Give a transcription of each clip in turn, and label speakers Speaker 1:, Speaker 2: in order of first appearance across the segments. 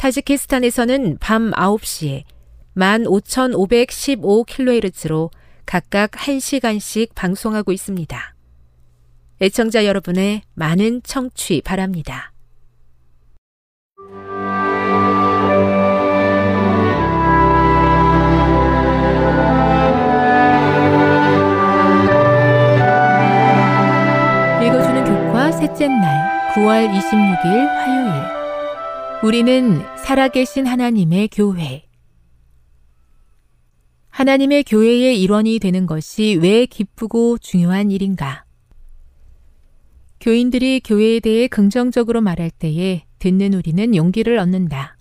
Speaker 1: 타지키스탄에서는 밤 9시에 15,515kHz로 각각 1시간씩 방송하고 있습니다. 애청자 여러분의 많은 청취 바랍니다. 셋째 날 9월 26일 화요일 우리는 살아계신 하나님의 교회. 하나님의 교회의 일원이 되는 것이 왜 기쁘고 중요한 일인가? 교인들이 교회에 대해 긍정적으로 말할 때에 듣는 우리는 용기를 얻는다.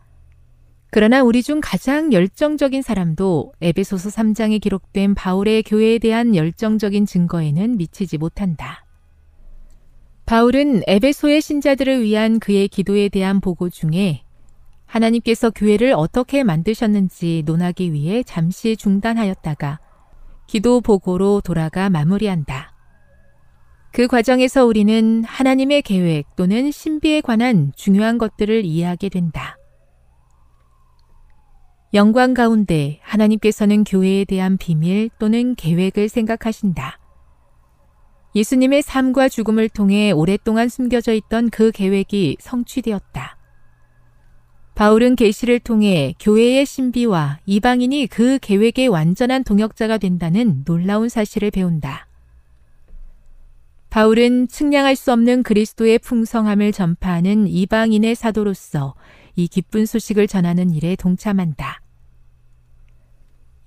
Speaker 1: 그러나 우리 중 가장 열정적인 사람도 에베소서 3장에 기록된 바울의 교회에 대한 열정적인 증거에는 미치지 못한다. 바울은 에베소의 신자들을 위한 그의 기도에 대한 보고 중에 하나님께서 교회를 어떻게 만드셨는지 논하기 위해 잠시 중단하였다가 기도 보고로 돌아가 마무리한다. 그 과정에서 우리는 하나님의 계획 또는 신비에 관한 중요한 것들을 이해하게 된다. 영광 가운데 하나님께서는 교회에 대한 비밀 또는 계획을 생각하신다. 예수님의 삶과 죽음을 통해 오랫동안 숨겨져 있던 그 계획이 성취되었다. 바울은 계시를 통해 교회의 신비와 이방인이 그 계획의 완전한 동역자가 된다는 놀라운 사실을 배운다. 바울은 측량할 수 없는 그리스도의 풍성함을 전파하는 이방인의 사도로서 이 기쁜 소식을 전하는 일에 동참한다.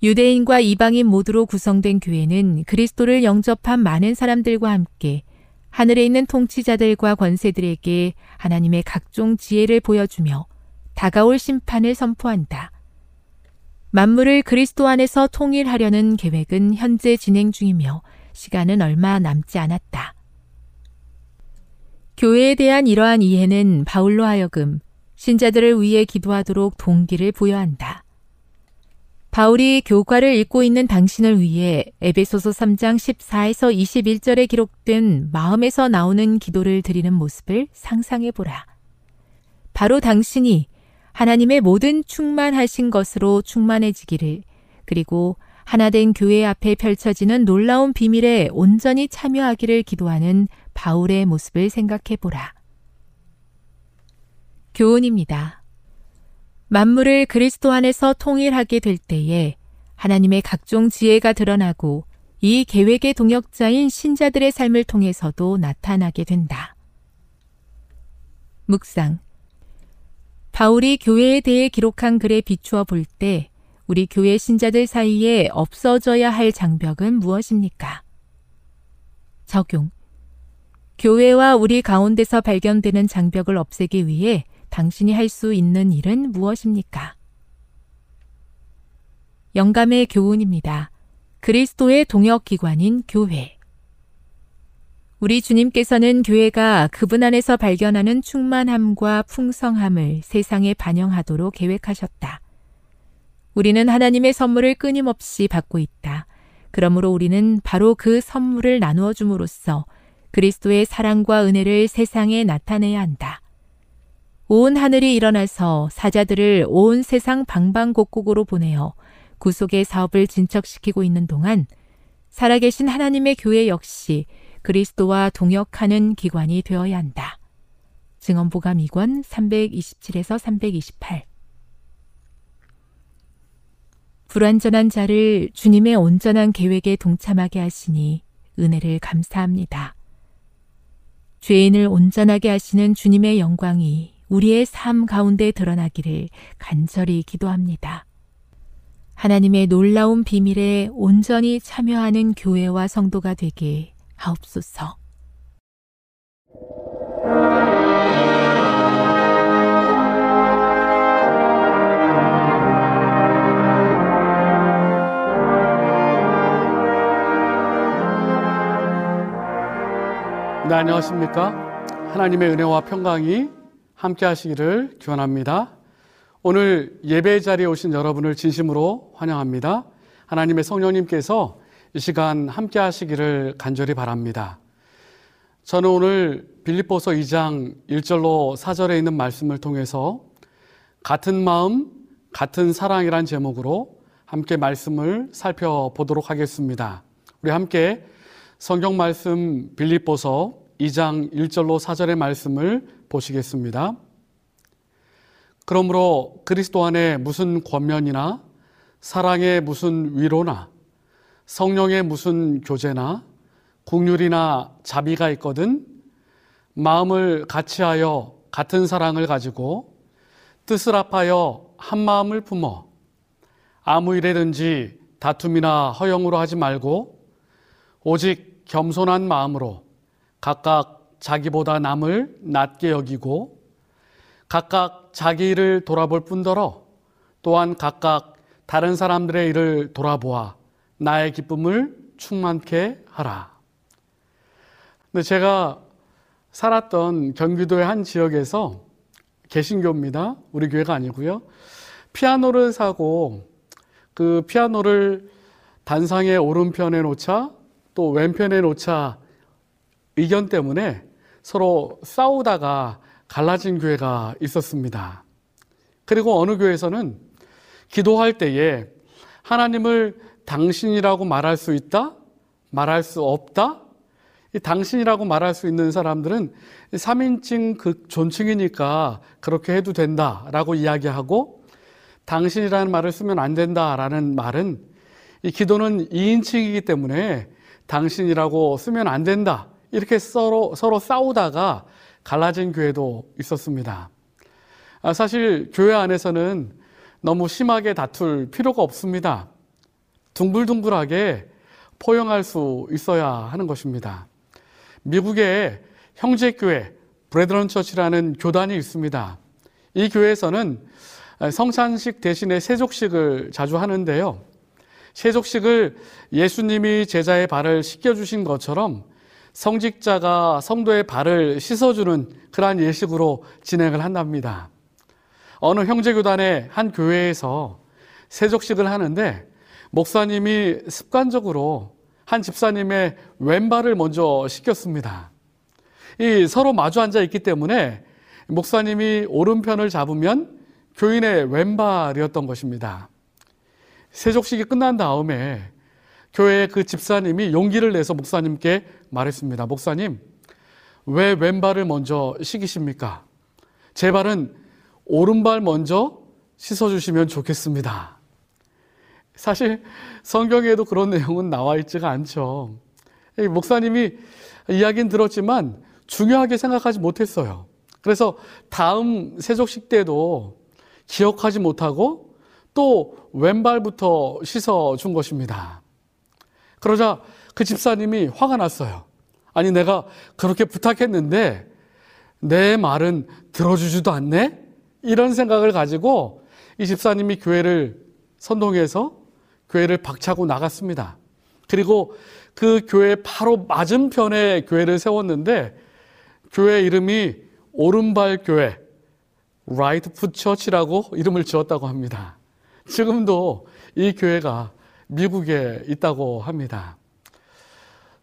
Speaker 1: 유대인과 이방인 모두로 구성된 교회는 그리스도를 영접한 많은 사람들과 함께 하늘에 있는 통치자들과 권세들에게 하나님의 각종 지혜를 보여주며 다가올 심판을 선포한다. 만물을 그리스도 안에서 통일하려는 계획은 현재 진행 중이며 시간은 얼마 남지 않았다. 교회에 대한 이러한 이해는 바울로 하여금 신자들을 위해 기도하도록 동기를 부여한다. 바울이 교과를 읽고 있는 당신을 위해 에베소서 3장 14에서 21절에 기록된 마음에서 나오는 기도를 드리는 모습을 상상해 보라. 바로 당신이 하나님의 모든 충만하신 것으로 충만해지기를 그리고 하나된 교회 앞에 펼쳐지는 놀라운 비밀에 온전히 참여하기를 기도하는 바울의 모습을 생각해 보라. 교훈입니다. 만물을 그리스도 안에서 통일하게 될 때에 하나님의 각종 지혜가 드러나고 이 계획의 동역자인 신자들의 삶을 통해서도 나타나게 된다. 묵상. 바울이 교회에 대해 기록한 글에 비추어 볼 때 우리 교회 신자들 사이에 없어져야 할 장벽은 무엇입니까? 적용. 교회와 우리 가운데서 발견되는 장벽을 없애기 위해 당신이 할 수 있는 일은 무엇입니까? 영감의 교훈입니다. 그리스도의 동역기관인 교회. 우리 주님께서는 교회가 그분 안에서 발견하는 충만함과 풍성함을 세상에 반영하도록 계획하셨다. 우리는 하나님의 선물을 끊임없이 받고 있다. 그러므로 우리는 바로 그 선물을 나누어 줌으로써 그리스도의 사랑과 은혜를 세상에 나타내야 한다. 온 하늘이 일어나서 사자들을 온 세상 방방곡곡으로 보내어 구속의 사업을 진척시키고 있는 동안 살아계신 하나님의 교회 역시 그리스도와 동역하는 기관이 되어야 한다. 증언보감 2권 327에서 328 불완전한 자를 주님의 온전한 계획에 동참하게 하시니 은혜를 감사합니다. 죄인을 온전하게 하시는 주님의 영광이 우리의 삶 가운데 드러나기를 간절히 기도합니다. 하나님의 놀라운 비밀에 온전히 참여하는 교회와 성도가 되게 하옵소서.
Speaker 2: 네, 안녕하십니까? 하나님의 은혜와 평강이 함께 하시기를 기원합니다. 오늘 예배 자리에 오신 여러분을 진심으로 환영합니다. 하나님의 성령님께서 이 시간 함께 하시기를 간절히 바랍니다. 저는 오늘 빌립보서 2장 1절로 4절에 있는 말씀을 통해서 같은 마음, 같은 사랑이란 제목으로 함께 말씀을 살펴보도록 하겠습니다. 우리 함께 성경 말씀 빌립보서 2장 1절로 4절의 말씀을 보시겠습니다. 그러므로 그리스도 안에 무슨 권면이나 사랑의 무슨 위로나 성령의 무슨 교제나 국률이나 자비가 있거든 마음을 같이하여 같은 사랑을 가지고 뜻을 합하여 한 마음을 품어 아무 일에든지 다툼이나 허영으로 하지 말고 오직 겸손한 마음으로 각각 자기보다 남을 낮게 여기고 각각 자기 일을 돌아볼 뿐더러 또한 각각 다른 사람들의 일을 돌아보아 나의 기쁨을 충만케 하라. 근데 제가 살았던 경기도의 한 지역에서 개신교입니다. 우리 교회가 아니고요. 피아노를 사고 그 피아노를 단상의 오른편에 놓자 또 왼편에 놓자 의견 때문에 서로 싸우다가 갈라진 교회가 있었습니다. 그리고 어느 교회에서는 기도할 때에 하나님을 당신이라고 말할 수 있다? 말할 수 없다? 당신이라고 말할 수 있는 사람들은 3인칭 그 존칭이니까 그렇게 해도 된다 라고 이야기하고 당신이라는 말을 쓰면 안 된다 라는 말은 이 기도는 2인칭이기 때문에 당신이라고 쓰면 안 된다 이렇게 서로, 서로 싸우다가 갈라진 교회도 있었습니다. 아, 사실 교회 안에서는 너무 심하게 다툴 필요가 없습니다. 둥글둥글하게 포용할 수 있어야 하는 것입니다. 미국의 형제교회 브레드런 처치라는 교단이 있습니다. 이 교회에서는 아, 성찬식 대신에 세족식을 자주 하는데요. 세족식을 예수님이 제자의 발을 씻겨주신 것처럼 성직자가 성도의 발을 씻어주는 그러한 예식으로 진행을 한답니다. 어느 형제교단의 한 교회에서 세족식을 하는데 목사님이 습관적으로 한 집사님의 왼발을 먼저 씻겼습니다. 이 서로 마주 앉아 있기 때문에 목사님이 오른편을 잡으면 교인의 왼발이었던 것입니다. 세족식이 끝난 다음에 교회 의그 집사님이 용기를 내서 목사님께 말했습니다. 목사님, 왜 왼발을 먼저 씻기십니까? 제 발은 오른발 먼저 씻어주시면 좋겠습니다. 사실 성경에도 그런 내용은 나와 있지가 않죠. 목사님이 이야기는 들었지만 중요하게 생각하지 못했어요. 그래서 다음 세족식 때도 기억하지 못하고 또 왼발부터 씻어준 것입니다. 그러자 그 집사님이 화가 났어요. 아니, 내가 그렇게 부탁했는데 내 말은 들어주지도 않네? 이런 생각을 가지고 이 집사님이 교회를 선동해서 교회를 박차고 나갔습니다. 그리고 그 교회 바로 맞은편에 교회를 세웠는데 교회 이름이 오른발 교회, 라이트 푸처치라고 이름을 지었다고 합니다. 지금도 이 교회가 미국에 있다고 합니다.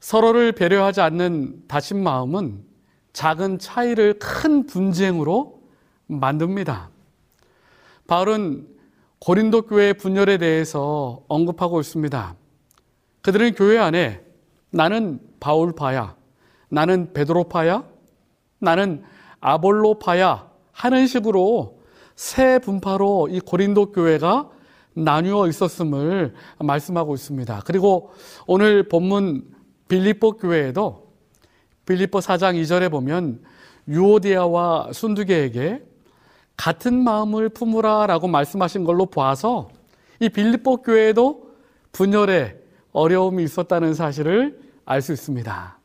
Speaker 2: 서로를 배려하지 않는 다친 마음은 작은 차이를 큰 분쟁으로 만듭니다. 바울은 고린도 교회의 분열에 대해서 언급하고 있습니다. 그들은 교회 안에 나는 바울파야, 나는 베드로파야, 나는 아볼로파야 하는 식으로 세 분파로 이 고린도 교회가 나뉘어 있었음을 말씀하고 있습니다. 그리고 오늘 본문 빌립보 교회에도 빌립보 사장이절에 보면 유오디아와 순두개에게 같은 마음을 품으라라고 말씀하신 걸로 봐서 이 빌립보 교회에도 분열의 어려움이 있었다는 사실을 알 수 있습니다.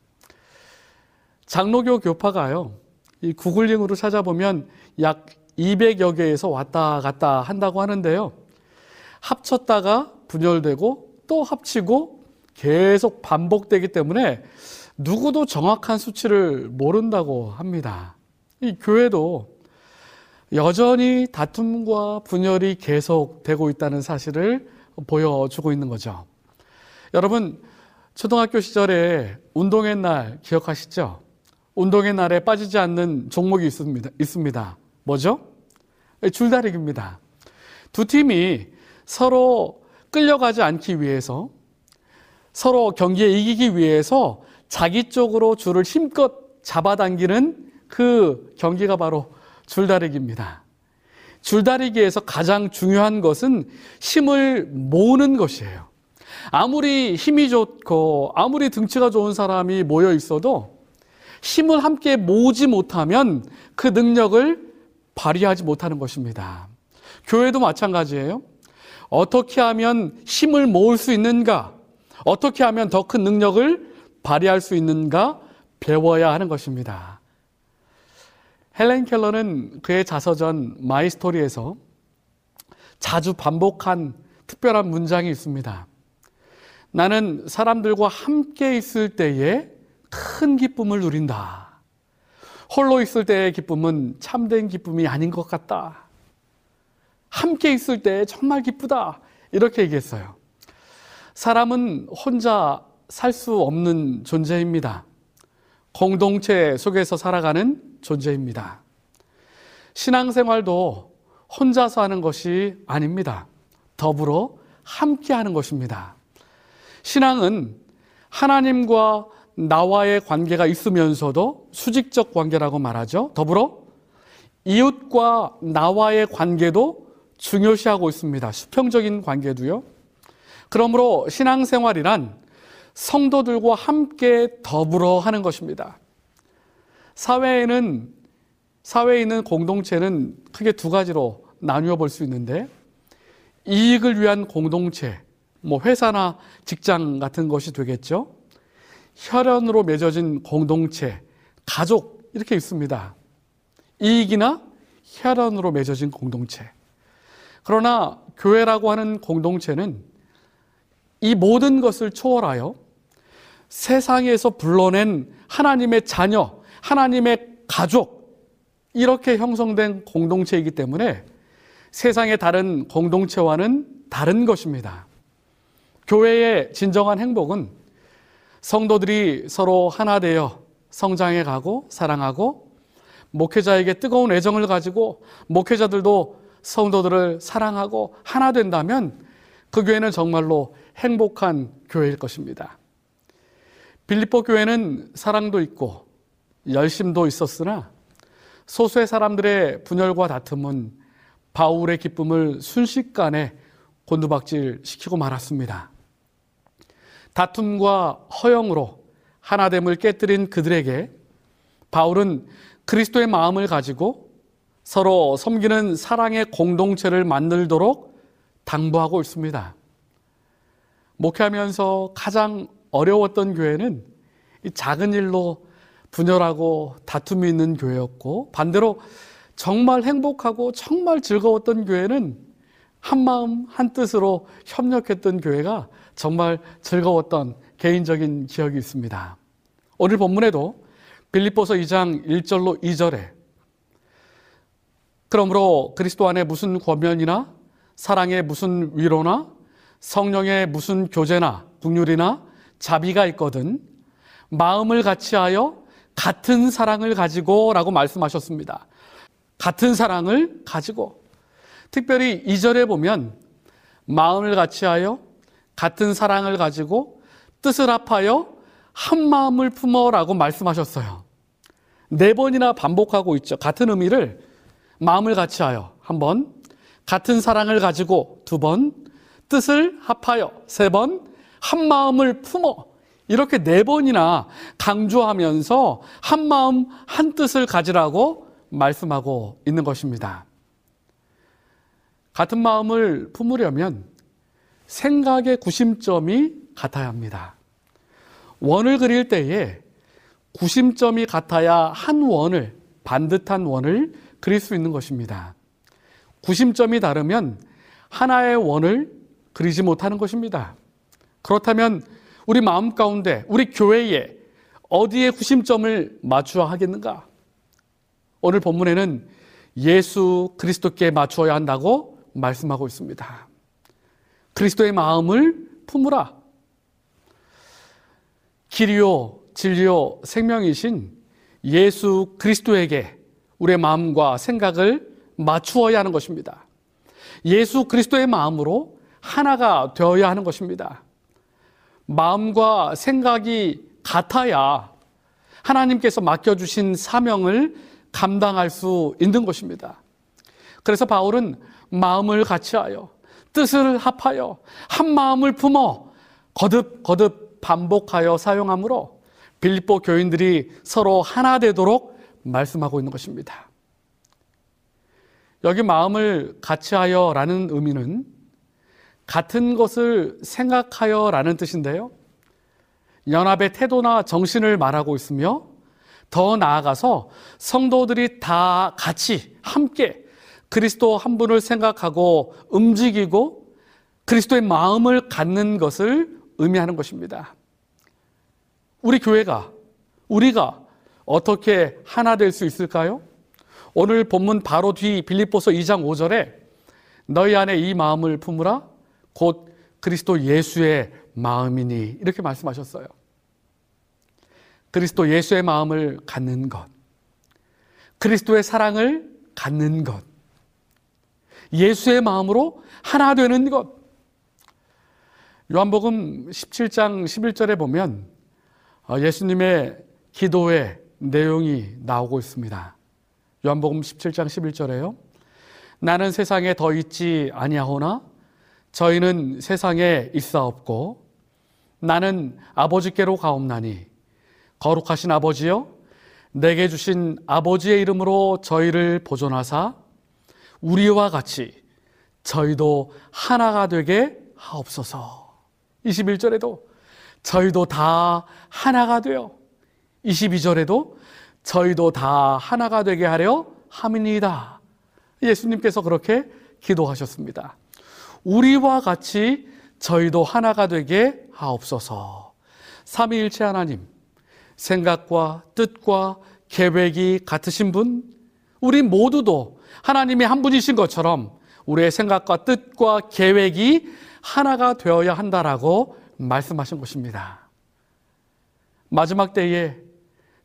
Speaker 2: 장로교 교파가요. 이 구글링으로 찾아보면 약 200여 개에서 왔다 갔다 한다고 하는데요. 합쳤다가 분열되고 또 합치고 계속 반복되기 때문에 누구도 정확한 수치를 모른다고 합니다. 이 교회도 여전히 다툼과 분열이 계속되고 있다는 사실을 보여주고 있는 거죠. 여러분, 초등학교 시절에 운동의 날 기억하시죠? 운동의 날에 빠지지 않는 종목이 있습니다. 뭐죠? 줄다리기입니다. 두 팀이 서로 끌려가지 않기 위해서 서로 경기에 이기기 위해서 자기 쪽으로 줄을 힘껏 잡아당기는 그 경기가 바로 줄다리기입니다. 줄다리기에서 가장 중요한 것은 힘을 모으는 것이에요. 아무리 힘이 좋고 아무리 등치가 좋은 사람이 모여 있어도 힘을 함께 모으지 못하면 그 능력을 발휘하지 못하는 것입니다. 교회도 마찬가지예요. 어떻게 하면 힘을 모을 수 있는가? 어떻게 하면 더 큰 능력을 발휘할 수 있는가? 배워야 하는 것입니다. 헬렌 켈러는 그의 자서전 마이 스토리에서 자주 반복한 특별한 문장이 있습니다. 나는 사람들과 함께 있을 때에 큰 기쁨을 누린다. 홀로 있을 때의 기쁨은 참된 기쁨이 아닌 것 같다. 함께 있을 때 정말 기쁘다. 이렇게 얘기했어요. 사람은 혼자 살 수 없는 존재입니다. 공동체 속에서 살아가는 존재입니다. 신앙생활도 혼자서 하는 것이 아닙니다. 더불어 함께 하는 것입니다. 신앙은 하나님과 나와의 관계가 있으면서도 수직적 관계라고 말하죠. 더불어 이웃과 나와의 관계도 중요시하고 있습니다. 수평적인 관계도요. 그러므로 신앙생활이란 성도들과 함께 더불어 하는 것입니다. 사회에는 사회에 있는 공동체는 크게 두 가지로 나누어 볼 수 있는데 이익을 위한 공동체, 뭐 회사나 직장 같은 것이 되겠죠. 혈연으로 맺어진 공동체, 가족 이렇게 있습니다. 이익이나 혈연으로 맺어진 공동체. 그러나 교회라고 하는 공동체는 이 모든 것을 초월하여 세상에서 불러낸 하나님의 자녀, 하나님의 가족, 이렇게 형성된 공동체이기 때문에 세상의 다른 공동체와는 다른 것입니다. 교회의 진정한 행복은 성도들이 서로 하나 되어 성장해 가고 사랑하고 목회자에게 뜨거운 애정을 가지고 목회자들도 성도들을 사랑하고 하나 된다면 그 교회는 정말로 행복한 교회일 것입니다. 빌립보 교회는 사랑도 있고 열심도 있었으나 소수의 사람들의 분열과 다툼은 바울의 기쁨을 순식간에 곤두박질 시키고 말았습니다. 다툼과 허영으로 하나됨을 깨뜨린 그들에게 바울은 그리스도의 마음을 가지고 서로 섬기는 사랑의 공동체를 만들도록 당부하고 있습니다. 목회하면서 가장 어려웠던 교회는 작은 일로 분열하고 다툼이 있는 교회였고 반대로 정말 행복하고 정말 즐거웠던 교회는 한 마음 한 뜻으로 협력했던 교회가 정말 즐거웠던 개인적인 기억이 있습니다. 오늘 본문에도 빌립보서 2장 1절로 2절에 그러므로 그리스도 안에 무슨 권면이나 사랑의 무슨 위로나 성령의 무슨 교제나 국률이나 자비가 있거든 마음을 같이하여 같은 사랑을 가지고라고 말씀하셨습니다. 같은 사랑을 가지고 특별히 이절에 보면 마음을 같이하여 같은 사랑을 가지고 뜻을 합하여 한 마음을 품어라고 말씀하셨어요. 네 번이나 반복하고 있죠. 같은 의미를 마음을 같이하여 한 번, 같은 사랑을 가지고 두 번, 뜻을 합하여 세 번, 한 마음을 품어 이렇게 네 번이나 강조하면서 한 마음 한 뜻을 가지라고 말씀하고 있는 것입니다. 같은 마음을 품으려면 생각의 구심점이 같아야 합니다. 원을 그릴 때에 구심점이 같아야 한 원을 반듯한 원을 그릴 수 있는 것입니다. 구심점이 다르면 하나의 원을 그리지 못하는 것입니다. 그렇다면 우리 마음 가운데, 우리 교회에 어디에 구심점을 맞춰야 하겠는가? 오늘 본문에는 예수 그리스도께 맞춰야 한다고 말씀하고 있습니다. 그리스도의 마음을 품으라. 길이요, 진리요, 생명이신 예수 그리스도에게 우리의 마음과 생각을 맞추어야 하는 것입니다. 예수 그리스도의 마음으로 하나가 되어야 하는 것입니다. 마음과 생각이 같아야 하나님께서 맡겨주신 사명을 감당할 수 있는 것입니다. 그래서 바울은 마음을 같이하여 뜻을 합하여 한 마음을 품어 거듭 거듭 반복하여 사용함으로 빌립보 교인들이 서로 하나 되도록 말씀하고 있는 것입니다. 여기 마음을 같이하여 라는 의미는 같은 것을 생각하여 라는 뜻인데요. 연합의 태도나 정신을 말하고 있으며 더 나아가서 성도들이 다 같이 함께 그리스도 한 분을 생각하고 움직이고 그리스도의 마음을 갖는 것을 의미하는 것입니다. 우리 교회가, 우리가 어떻게 하나 될 수 있을까요? 오늘 본문 바로 뒤 빌립보서 2장 5절에 너희 안에 이 마음을 품으라 곧 그리스도 예수의 마음이니 이렇게 말씀하셨어요. 그리스도 예수의 마음을 갖는 것. 그리스도의 사랑을 갖는 것. 예수의 마음으로 하나 되는 것. 요한복음 17장 11절에 보면 어, 예수님의 기도에 내용이 나오고 있습니다. 요한복음 17장 11절에요. 나는 세상에 더 있지 아니하오나 저희는 세상에 있사옵고 나는 아버지께로 가옵나니 거룩하신 아버지여 내게 주신 아버지의 이름으로 저희를 보존하사 우리와 같이 저희도 하나가 되게 하옵소서. 21절에도 저희도 다 하나가 되어 22절에도 저희도 다 하나가 되게 하려 함이니이다. 예수님께서 그렇게 기도하셨습니다. 우리와 같이 저희도 하나가 되게 하옵소서. 삼위일체 하나님, 생각과 뜻과 계획이 같으신 분, 우리 모두도 하나님이 한 분이신 것처럼 우리의 생각과 뜻과 계획이 하나가 되어야 한다라고 말씀하신 것입니다. 마지막 때에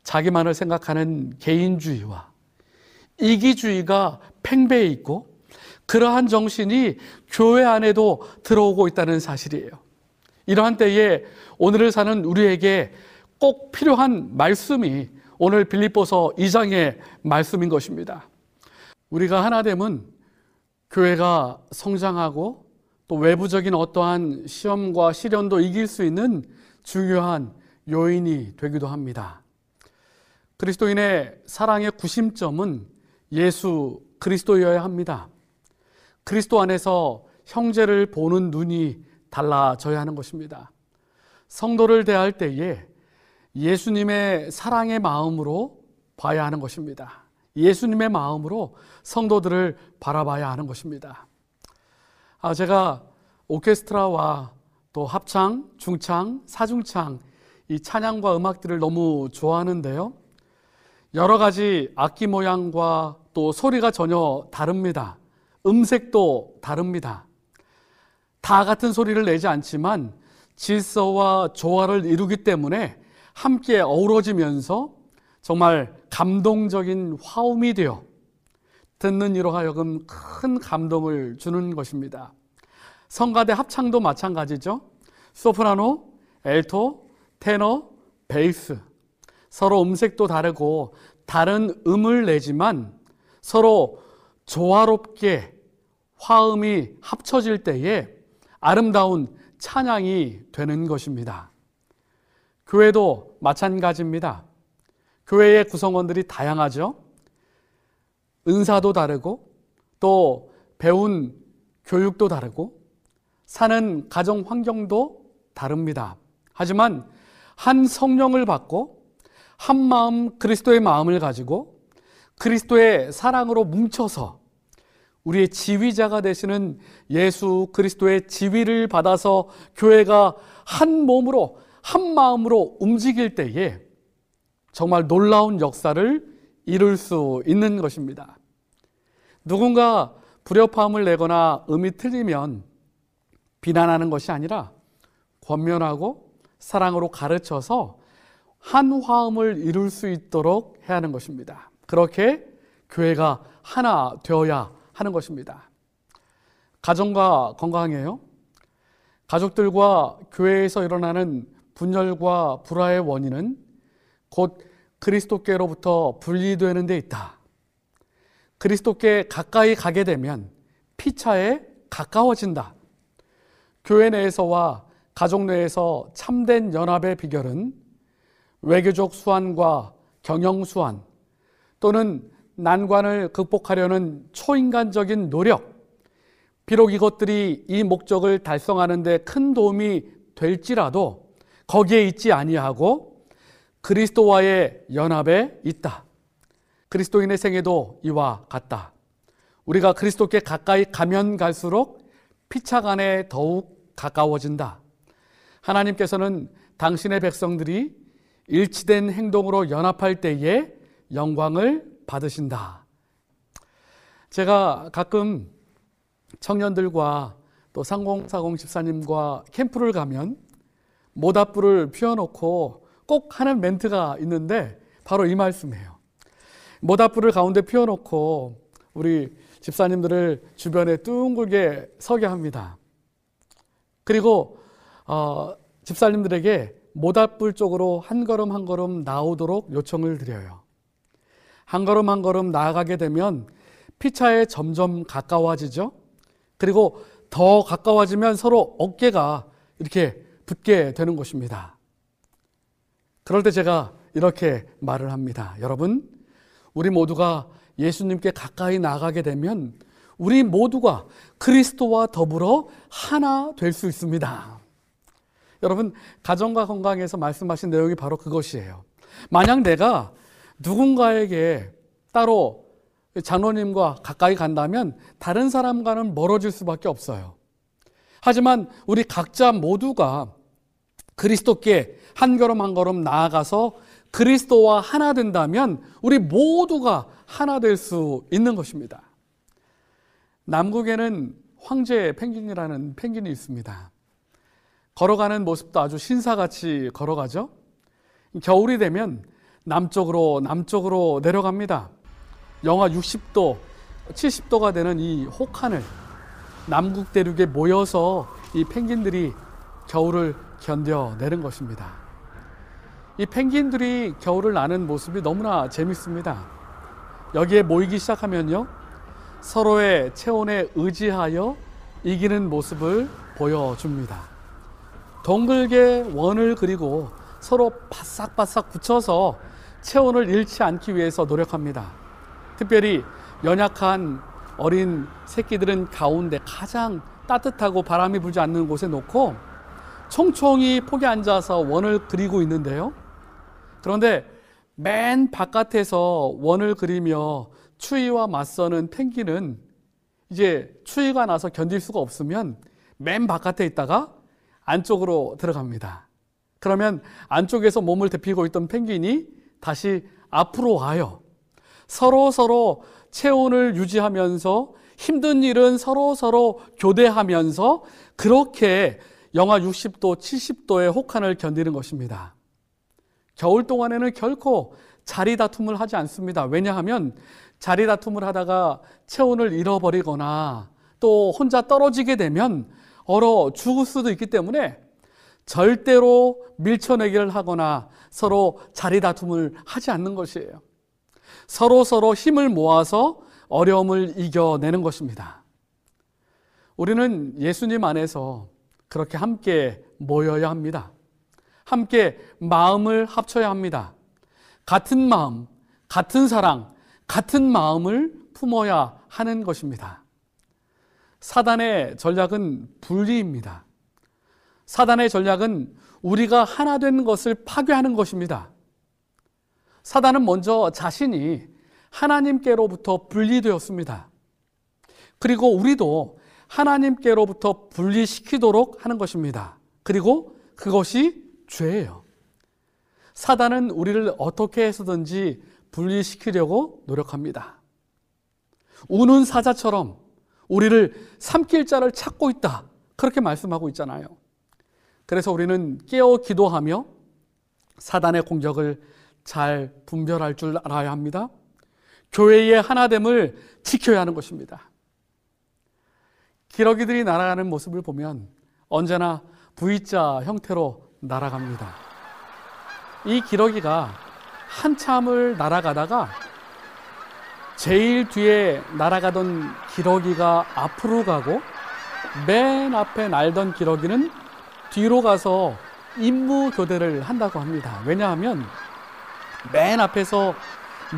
Speaker 2: 자기만을 생각하는 개인주의와 이기주의가 팽배해 있고 그러한 정신이 교회 안에도 들어오고 있다는 사실이에요. 이러한 때에 오늘을 사는 우리에게 꼭 필요한 말씀이 오늘 빌립보서 2장의 말씀인 것입니다. 우리가 하나 되면 교회가 성장하고 또 외부적인 어떠한 시험과 시련도 이길 수 있는 중요한 요인이 되기도 합니다. 그리스도인의 사랑의 구심점은 예수 그리스도여야 합니다. 그리스도 안에서 형제를 보는 눈이 달라져야 하는 것입니다. 성도를 대할 때에 예수님의 사랑의 마음으로 봐야 하는 것입니다. 예수님의 마음으로 성도들을 바라봐야 하는 것입니다. 아, 제가 오케스트라와 또 합창, 중창, 사중창 이 찬양과 음악들을 너무 좋아하는데요. 여러 가지 악기 모양과 또 소리가 전혀 다릅니다. 음색도 다릅니다. 다 같은 소리를 내지 않지만 질서와 조화를 이루기 때문에 함께 어우러지면서 정말 감동적인 화음이 되어 듣는 이로 하여금 큰 감동을 주는 것입니다. 성가대 합창도 마찬가지죠. 소프라노, 엘토, 테너, 베이스 서로 음색도 다르고 다른 음을 내지만 서로 조화롭게 화음이 합쳐질 때에 아름다운 찬양이 되는 것입니다. 교회도 마찬가지입니다. 교회의 구성원들이 다양하죠. 은사도 다르고 또 배운 교육도 다르고 사는 가정 환경도 다릅니다. 하지만 한 성령을 받고 한 마음 그리스도의 마음을 가지고 그리스도의 사랑으로 뭉쳐서 우리의 지휘자가 되시는 예수 그리스도의 지위를 받아서 교회가 한 몸으로 한 마음으로 움직일 때에 정말 놀라운 역사를 이룰 수 있는 것입니다. 누군가 불협화음을 내거나 음이 틀리면 비난하는 것이 아니라 권면하고 사랑으로 가르쳐서 한 화음을 이룰 수 있도록 해야 하는 것입니다. 그렇게 교회가 하나 되어야 하는 것입니다. 가정과 건강이에요. 가족들과 교회에서 일어나는 분열과 불화의 원인은 곧 그리스도께로부터 분리되는 데 있다. 그리스도께 가까이 가게 되면 피차에 가까워진다. 교회 내에서와 가족 내에서 참된 연합의 비결은 외교적 수완과 경영 수완 또는 난관을 극복하려는 초인간적인 노력, 비록 이것들이 이 목적을 달성하는 데 큰 도움이 될지라도 거기에 있지 아니하고 그리스도와의 연합에 있다. 그리스도인의 생애도 이와 같다. 우리가 그리스도께 가까이 가면 갈수록 피차간에 더욱 가까워진다. 하나님께서는 당신의 백성들이 일치된 행동으로 연합할 때에 영광을 받으신다. 제가 가끔 청년들과 또 상공사공 집사님과 캠프를 가면 모닥불을 피워놓고 꼭 하는 멘트가 있는데 바로 이 말씀이에요. 모닥불을 가운데 피워놓고 우리 집사님들을 주변에 둥글게 서게 합니다. 그리고 어, 집사님들에게 모닥불 쪽으로 한 걸음 한 걸음 나오도록 요청을 드려요. 한 걸음 한 걸음 나아가게 되면 피차에 점점 가까워지죠. 그리고 더 가까워지면 서로 어깨가 이렇게 붙게 되는 것입니다. 그럴 때 제가 이렇게 말을 합니다. 여러분, 우리 모두가 예수님께 가까이 나가게 되면 우리 모두가 그리스도와 더불어 하나 될 수 있습니다. 여러분, 가정과 건강에서 말씀하신 내용이 바로 그것이에요. 만약 내가 누군가에게 따로 장로님과 가까이 간다면 다른 사람과는 멀어질 수밖에 없어요. 하지만 우리 각자 모두가 그리스도께 한 걸음 한 걸음 나아가서 그리스도와 하나 된다면 우리 모두가 하나 될 수 있는 것입니다. 남극에는 황제 펭귄이라는 펭귄이 있습니다. 걸어가는 모습도 아주 신사같이 걸어가죠. 겨울이 되면 남쪽으로 남쪽으로 내려갑니다. 영하 60도, 70도가 되는 이 혹한을 남극 대륙에 모여서 이 펭귄들이 겨울을 견뎌내는 것입니다. 이 펭귄들이 겨울을 나는 모습이 너무나 재밌습니다. 여기에 모이기 시작하면요. 서로의 체온에 의지하여 이기는 모습을 보여줍니다. 동글게 원을 그리고 서로 바싹바싹 굳혀서 체온을 잃지 않기 위해서 노력합니다. 특별히 연약한 어린 새끼들은 가운데 가장 따뜻하고 바람이 불지 않는 곳에 놓고 총총히 폭에 앉아서 원을 그리고 있는데요. 그런데 맨 바깥에서 원을 그리며 추위와 맞서는 펭귄은 이제 추위가 나서 견딜 수가 없으면 맨 바깥에 있다가 안쪽으로 들어갑니다. 그러면 안쪽에서 몸을 데피고 있던 펭귄이 다시 앞으로 와요. 서로 서로 체온을 유지하면서 힘든 일은 서로 서로 교대하면서 그렇게 영하 60도, 70도의 혹한을 견디는 것입니다. 겨울 동안에는 결코 자리 다툼을 하지 않습니다. 왜냐하면 자리 다툼을 하다가 체온을 잃어버리거나 또 혼자 떨어지게 되면 얼어 죽을 수도 있기 때문에 절대로 밀쳐내기를 하거나 서로 자리 다툼을 하지 않는 것이에요. 서로 서로 힘을 모아서 어려움을 이겨내는 것입니다. 우리는 예수님 안에서 그렇게 함께 모여야 합니다. 함께 마음을 합쳐야 합니다. 같은 마음, 같은 사랑, 같은 마음을 품어야 하는 것입니다. 사단의 전략은 분리입니다. 사단의 전략은 우리가 하나 된 것을 파괴하는 것입니다. 사단은 먼저 자신이 하나님께로부터 분리되었습니다. 그리고 우리도 하나님께로부터 분리시키도록 하는 것입니다. 그리고 그것이 죄예요. 사단은 우리를 어떻게 해서든지 분리시키려고 노력합니다. 우는 사자처럼 우리를 삼킬 자를 찾고 있다. 그렇게 말씀하고 있잖아요. 그래서 우리는 깨어 기도하며 사단의 공격을 잘 분별할 줄 알아야 합니다. 교회의 하나됨을 지켜야 하는 것입니다. 기러기들이 날아가는 모습을 보면 언제나 V자 형태로 날아갑니다. 이 기러기가 한참을 날아가다가 제일 뒤에 날아가던 기러기가 앞으로 가고 맨 앞에 날던 기러기는 뒤로 가서 임무 교대를 한다고 합니다. 왜냐하면 맨 앞에서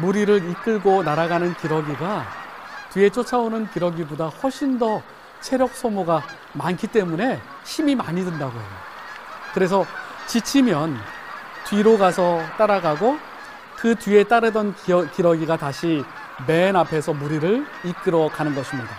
Speaker 2: 무리를 이끌고 날아가는 기러기가 뒤에 쫓아오는 기러기보다 훨씬 더 체력 소모가 많기 때문에 힘이 많이 든다고 해요. 그래서 지치면 뒤로 가서 따라가고 그 뒤에 따르던 기러, 기가 다시 맨 앞에서 무리를 이끌어 가는 것입니다.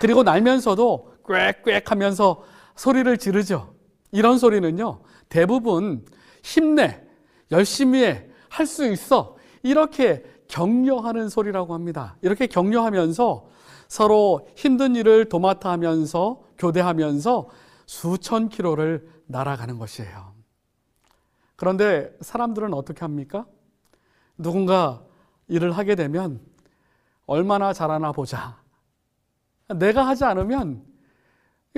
Speaker 2: 그리고 날면서도 꽥꽥 하면서 소리를 지르죠. 이런 소리는요, 대부분 힘내, 열심히 해, 할 수 있어. 이렇게 격려하는 소리라고 합니다. 이렇게 격려하면서 서로 힘든 일을 도맡아 하면서 교대하면서 수천 키로를 날아가는 것이에요. 그런데 사람들은 어떻게 합니까? 누군가 일을 하게 되면 얼마나 잘하나 보자. 내가 하지 않으면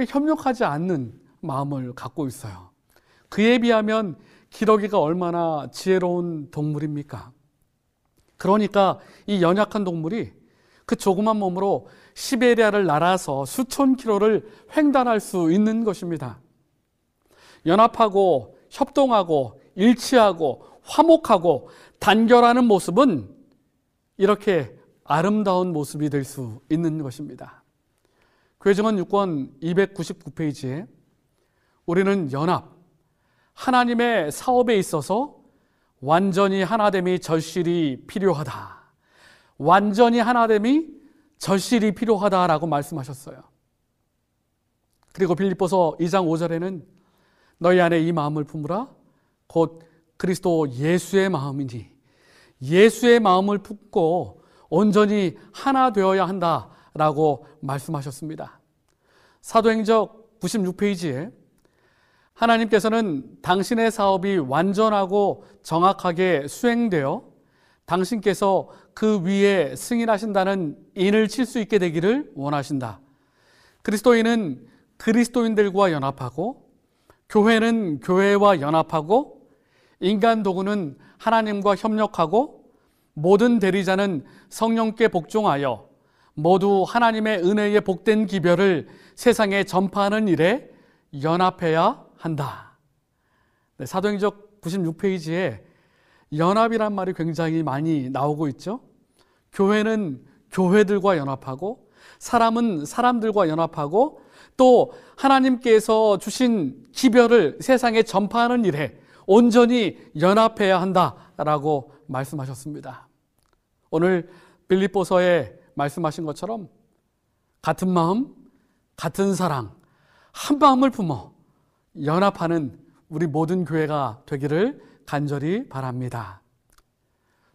Speaker 2: 협력하지 않는 마음을 갖고 있어요. 그에 비하면 기러기가 얼마나 지혜로운 동물입니까? 그러니까 이 연약한 동물이 그 조그만 몸으로 시베리아를 날아서 수천 킬로를 횡단할 수 있는 것입니다. 연합하고 협동하고 일치하고 화목하고 단결하는 모습은 이렇게 아름다운 모습이 될 수 있는 것입니다. 교정원 6권 299페이지에 우리는 연합, 하나님의 사업에 있어서 완전히 하나됨이 절실히 필요하다. 완전히 하나됨이 절실히 필요하다라고 말씀하셨어요. 그리고 빌립보서 2장 5절에는 너희 안에 이 마음을 품으라 곧 그리스도 예수의 마음이니 예수의 마음을 품고 온전히 하나 되어야 한다라고 말씀하셨습니다. 사도행적 96페이지에 하나님께서는 당신의 사업이 완전하고 정확하게 수행되어 당신께서 그 위에 승인하신다는 인을 칠 수 있게 되기를 원하신다. 그리스도인은 그리스도인들과 연합하고 교회는 교회와 연합하고 인간 도구는 하나님과 협력하고 모든 대리자는 성령께 복종하여 모두 하나님의 은혜에 복된 기별을 세상에 전파하는 일에 연합해야 한다. 네, 사도행적 96페이지에 연합이란 말이 굉장히 많이 나오고 있죠. 교회는 교회들과 연합하고 사람은 사람들과 연합하고 또 하나님께서 주신 기별을 세상에 전파하는 일에 온전히 연합해야 한다라고 말씀하셨습니다. 오늘 빌립보서에 말씀하신 것처럼 같은 마음, 같은 사랑, 한 마음을 품어 연합하는 우리 모든 교회가 되기를 간절히 바랍니다.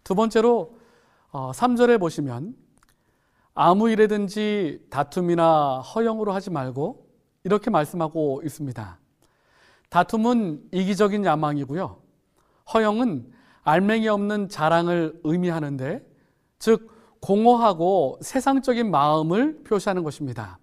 Speaker 2: 두 번째로 3절에 어, 보시면 아무 일에든지 다툼이나 허영으로 하지 말고 이렇게 말씀하고 있습니다. 다툼은 이기적인 야망이고요. 허영은 알맹이 없는 자랑을 의미하는데, 즉, 공허하고 세상적인 마음을 표시하는 것입니다.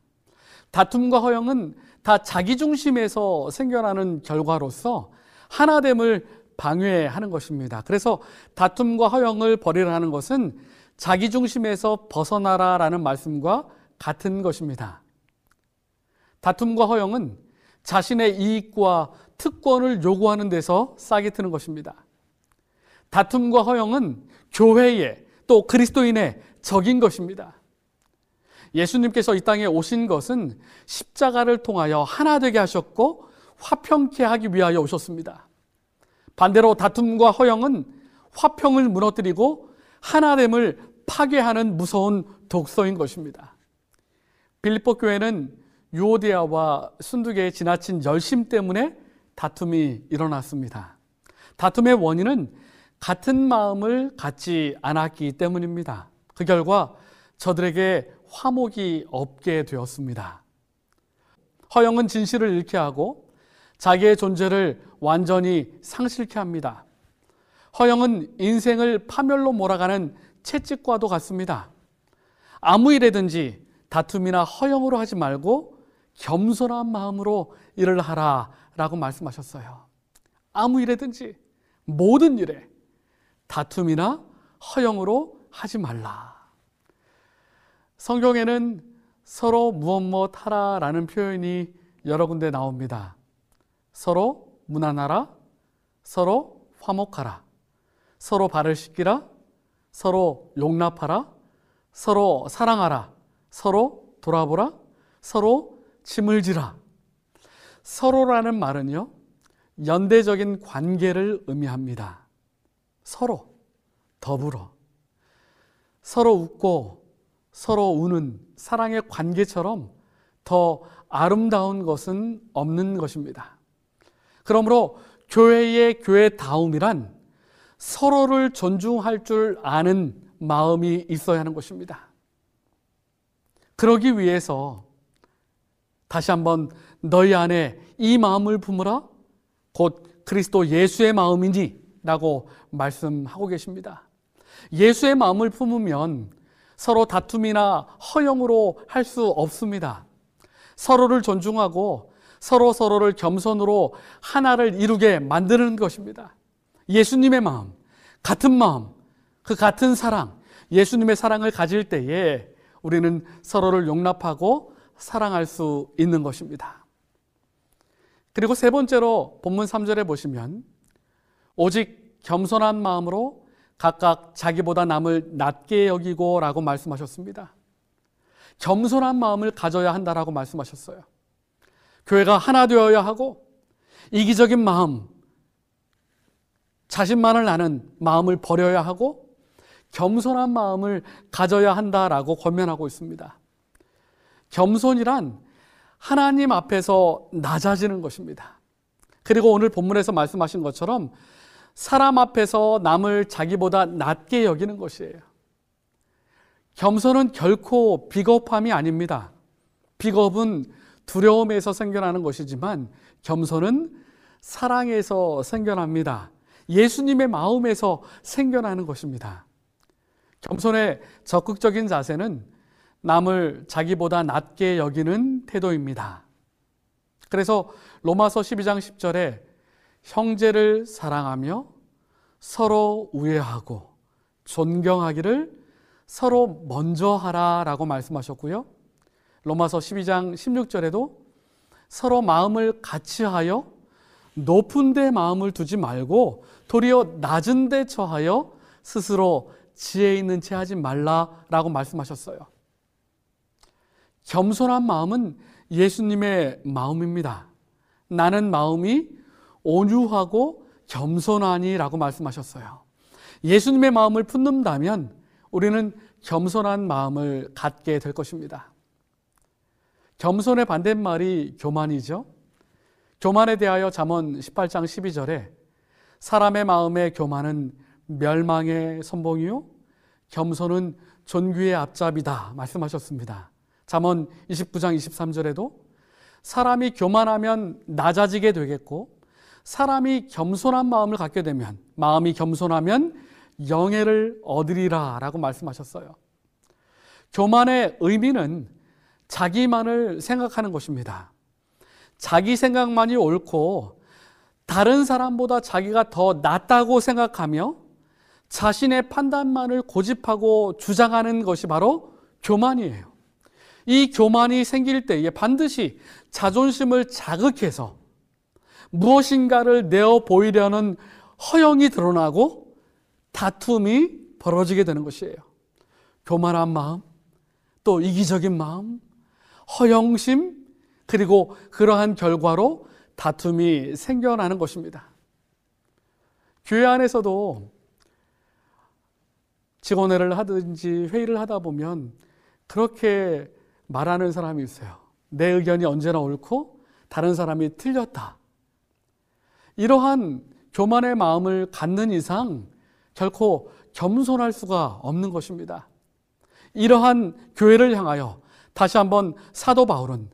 Speaker 2: 다툼과 허영은 다 자기중심에서 생겨나는 결과로서 하나됨을 방해하는 것입니다. 그래서 다툼과 허영을 버리라는 것은 자기중심에서 벗어나라라는 말씀과 같은 것입니다. 다툼과 허영은 자신의 이익과 특권을 요구하는 데서 싸게 트는 것입니다. 다툼과 허영은 교회의 또 그리스도인의 적인 것입니다. 예수님께서 이 땅에 오신 것은 십자가를 통하여 하나 되게 하셨고 화평케 하기 위하여 오셨습니다. 반대로 다툼과 허영은 화평을 무너뜨리고 하나됨을 파괴하는 무서운 독서인 것입니다. 빌립보 교회는 유오디아와 순두계의 지나친 열심 때문에 다툼이 일어났습니다. 다툼의 원인은 같은 마음을 갖지 않았기 때문입니다. 그 결과 저들에게 화목이 없게 되었습니다. 허영은 진실을 잃게 하고 자기의 존재를 완전히 상실케 합니다. 허영은 인생을 파멸로 몰아가는 채찍과도 같습니다. 아무 일에든지 다툼이나 허영으로 하지 말고 겸손한 마음으로 일을 하라 라고 말씀하셨어요. 아무 일에든지 모든 일에 다툼이나 허영으로 하지 말라. 성경에는 서로 무엇 무엇 뭐 하라라는 표현이 여러 군데 나옵니다. 서로 무난하라, 서로 화목하라, 서로 발을 씻기라, 서로 용납하라, 서로 사랑하라, 서로 돌아보라, 서로 침을지라. 서로라는 말은요, 연대적인 관계를 의미합니다. 서로, 더불어. 서로 웃고 서로 우는 사랑의 관계처럼 더 아름다운 것은 없는 것입니다. 그러므로 교회의 교회다움이란 서로를 존중할 줄 아는 마음이 있어야 하는 것입니다. 그러기 위해서 다시 한번 너희 안에 이 마음을 품으라 곧 그리스도 예수의 마음이니 라고 말씀하고 계십니다. 예수의 마음을 품으면 서로 다툼이나 허영으로 할 수 없습니다. 서로를 존중하고 서로 서로를 겸손으로 하나를 이루게 만드는 것입니다. 예수님의 마음, 같은 마음, 그 같은 사랑, 예수님의 사랑을 가질 때에 우리는 서로를 용납하고 사랑할 수 있는 것입니다. 그리고 세 번째로 본문 3절에 보시면 오직 겸손한 마음으로 각각 자기보다 남을 낮게 여기고 라고 말씀하셨습니다. 겸손한 마음을 가져야 한다라고 말씀하셨어요. 교회가 하나 되어야 하고 이기적인 마음, 자신만을 아는 마음을 버려야 하고 겸손한 마음을 가져야 한다라고 권면하고 있습니다. 겸손이란 하나님 앞에서 낮아지는 것입니다. 그리고 오늘 본문에서 말씀하신 것처럼 사람 앞에서 남을 자기보다 낮게 여기는 것이에요. 겸손은 결코 비겁함이 아닙니다. 비겁은 두려움에서 생겨나는 것이지만 겸손은 사랑에서 생겨납니다. 예수님의 마음에서 생겨나는 것입니다. 겸손의 적극적인 자세는 남을 자기보다 낮게 여기는 태도입니다. 그래서 로마서 12장 10절에 형제를 사랑하며 서로 우애하고 존경하기를 서로 먼저 하라 라고 말씀하셨고요. 로마서 12장 16절에도 서로 마음을 같이 하여 높은 데 마음을 두지 말고 도리어 낮은 데 처하여 스스로 지혜 있는 채 하지 말라라고 말씀하셨어요. 겸손한 마음은 예수님의 마음입니다. 나는 마음이 온유하고 겸손하니라고 말씀하셨어요. 예수님의 마음을 품는다면 우리는 겸손한 마음을 갖게 될 것입니다. 겸손의 반대말이 교만이죠. 교만에 대하여 잠언 18장 12절에 사람의 마음의 교만은 멸망의 선봉이요 겸손은 존귀의 앞잡이다 말씀하셨습니다. 잠언 29장 23절에도 사람이 교만하면 낮아지게 되겠고 사람이 겸손한 마음을 갖게 되면 마음이 겸손하면 영예를 얻으리라라고 말씀하셨어요. 교만의 의미는 자기만을 생각하는 것입니다. 자기 생각만이 옳고 다른 사람보다 자기가 더 낫다고 생각하며 자신의 판단만을 고집하고 주장하는 것이 바로 교만이에요. 이 교만이 생길 때에 반드시 자존심을 자극해서 무엇인가를 내어 보이려는 허영이 드러나고 다툼이 벌어지게 되는 것이에요. 교만한 마음, 또 이기적인 마음, 허영심, 그리고 그러한 결과로 다툼이 생겨나는 것입니다. 교회 안에서도 직원회를 하든지 회의를 하다 보면 그렇게 말하는 사람이 있어요. 내 의견이 언제나 옳고 다른 사람이 틀렸다. 이러한 교만의 마음을 갖는 이상 결코 겸손할 수가 없는 것입니다. 이러한 교회를 향하여 다시 한번 사도 바울은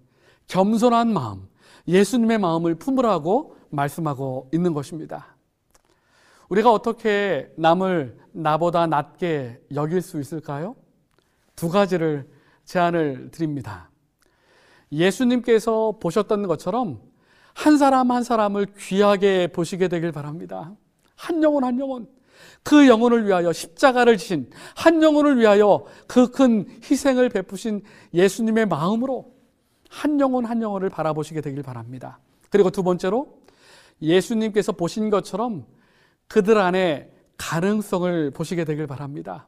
Speaker 2: 겸손한 마음, 예수님의 마음을 품으라고 말씀하고 있는 것입니다. 우리가 어떻게 남을 나보다 낮게 여길 수 있을까요? 두 가지를 제안을 드립니다. 예수님께서 보셨던 것처럼 한 사람 한 사람을 귀하게 보시게 되길 바랍니다. 한 영혼 한 영혼. 그 영혼을 위하여 십자가를 지신 한 영혼을 위하여 그 큰 희생을 베푸신 예수님의 마음으로 한 영혼 한 영혼을 바라보시게 되길 바랍니다. 그리고 두 번째로 예수님께서 보신 것처럼 그들 안에 가능성을 보시게 되길 바랍니다.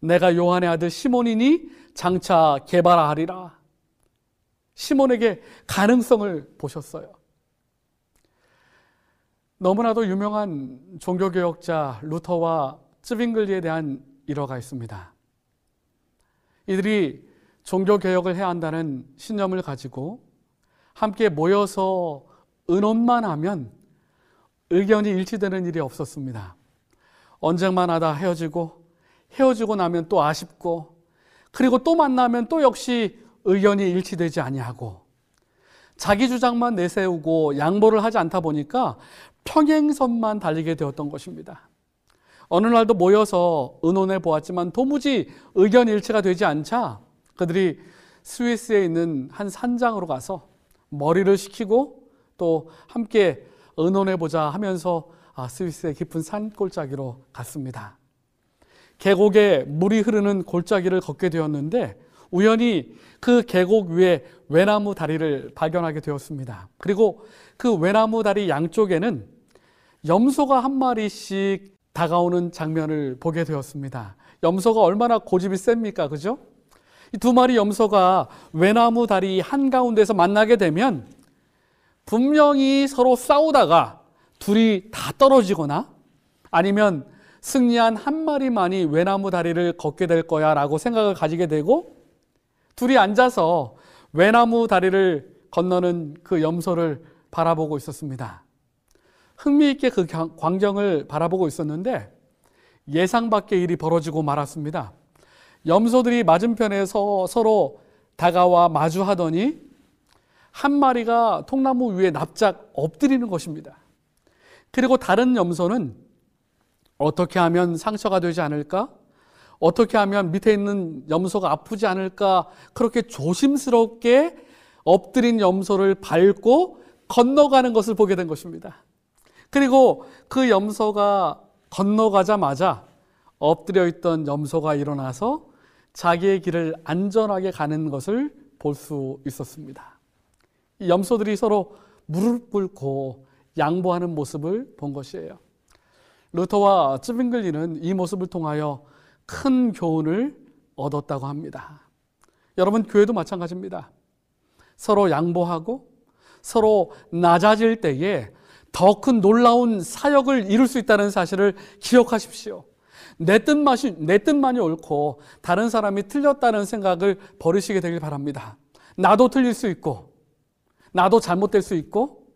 Speaker 2: 내가 요한의 아들 시몬이니 장차 개발하리라. 시몬에게 가능성을 보셨어요. 너무나도 유명한 종교개혁자 루터와 쯔빙글리에 대한 일화가 있습니다. 이들이 종교개혁을 해야 한다는 신념을 가지고 함께 모여서 의논만 하면 의견이 일치되는 일이 없었습니다. 언쟁만 하다 헤어지고 헤어지고 나면 또 아쉽고 그리고 또 만나면 또 역시 의견이 일치되지 아니하고 자기 주장만 내세우고 양보를 하지 않다 보니까 평행선만 달리게 되었던 것입니다. 어느 날도 모여서 의논해 보았지만 도무지 의견 일치가 되지 않자 그들이 스위스에 있는 한 산장으로 가서 머리를 식히고 또 함께 의논해 보자 하면서 아, 스위스의 깊은 산골짜기로 갔습니다. 계곡에 물이 흐르는 골짜기를 걷게 되었는데 우연히 그 계곡 위에 외나무 다리를 발견하게 되었습니다. 그리고 그 외나무 다리 양쪽에는 염소가 한 마리씩 다가오는 장면을 보게 되었습니다. 염소가 얼마나 고집이 셉니까? 그죠? 이 두 마리 염소가 외나무 다리 한가운데서 만나게 되면 분명히 서로 싸우다가 둘이 다 떨어지거나 아니면 승리한 한 마리만이 외나무 다리를 걷게 될 거야 라고 생각을 가지게 되고 둘이 앉아서 외나무 다리를 건너는 그 염소를 바라보고 있었습니다. 흥미있게 그 광경을 바라보고 있었는데 예상 밖의 일이 벌어지고 말았습니다. 염소들이 맞은편에서 서로 다가와 마주하더니 한 마리가 통나무 위에 납작 엎드리는 것입니다. 그리고 다른 염소는 어떻게 하면 상처가 되지 않을까? 어떻게 하면 밑에 있는 염소가 아프지 않을까? 그렇게 조심스럽게 엎드린 염소를 밟고 건너가는 것을 보게 된 것입니다. 그리고 그 염소가 건너가자마자 엎드려 있던 염소가 일어나서 자기의 길을 안전하게 가는 것을 볼 수 있었습니다. 염소들이 서로 무릎 꿇고 양보하는 모습을 본 것이에요. 루터와 쯔빙글리는 이 모습을 통하여 큰 교훈을 얻었다고 합니다. 여러분 교회도 마찬가지입니다. 서로 양보하고 서로 낮아질 때에 더 큰 놀라운 사역을 이룰 수 있다는 사실을 기억하십시오. 내 뜻만이, 내 뜻만이 옳고 다른 사람이 틀렸다는 생각을 버리시게 되길 바랍니다. 나도 틀릴 수 있고, 나도 잘못될 수 있고,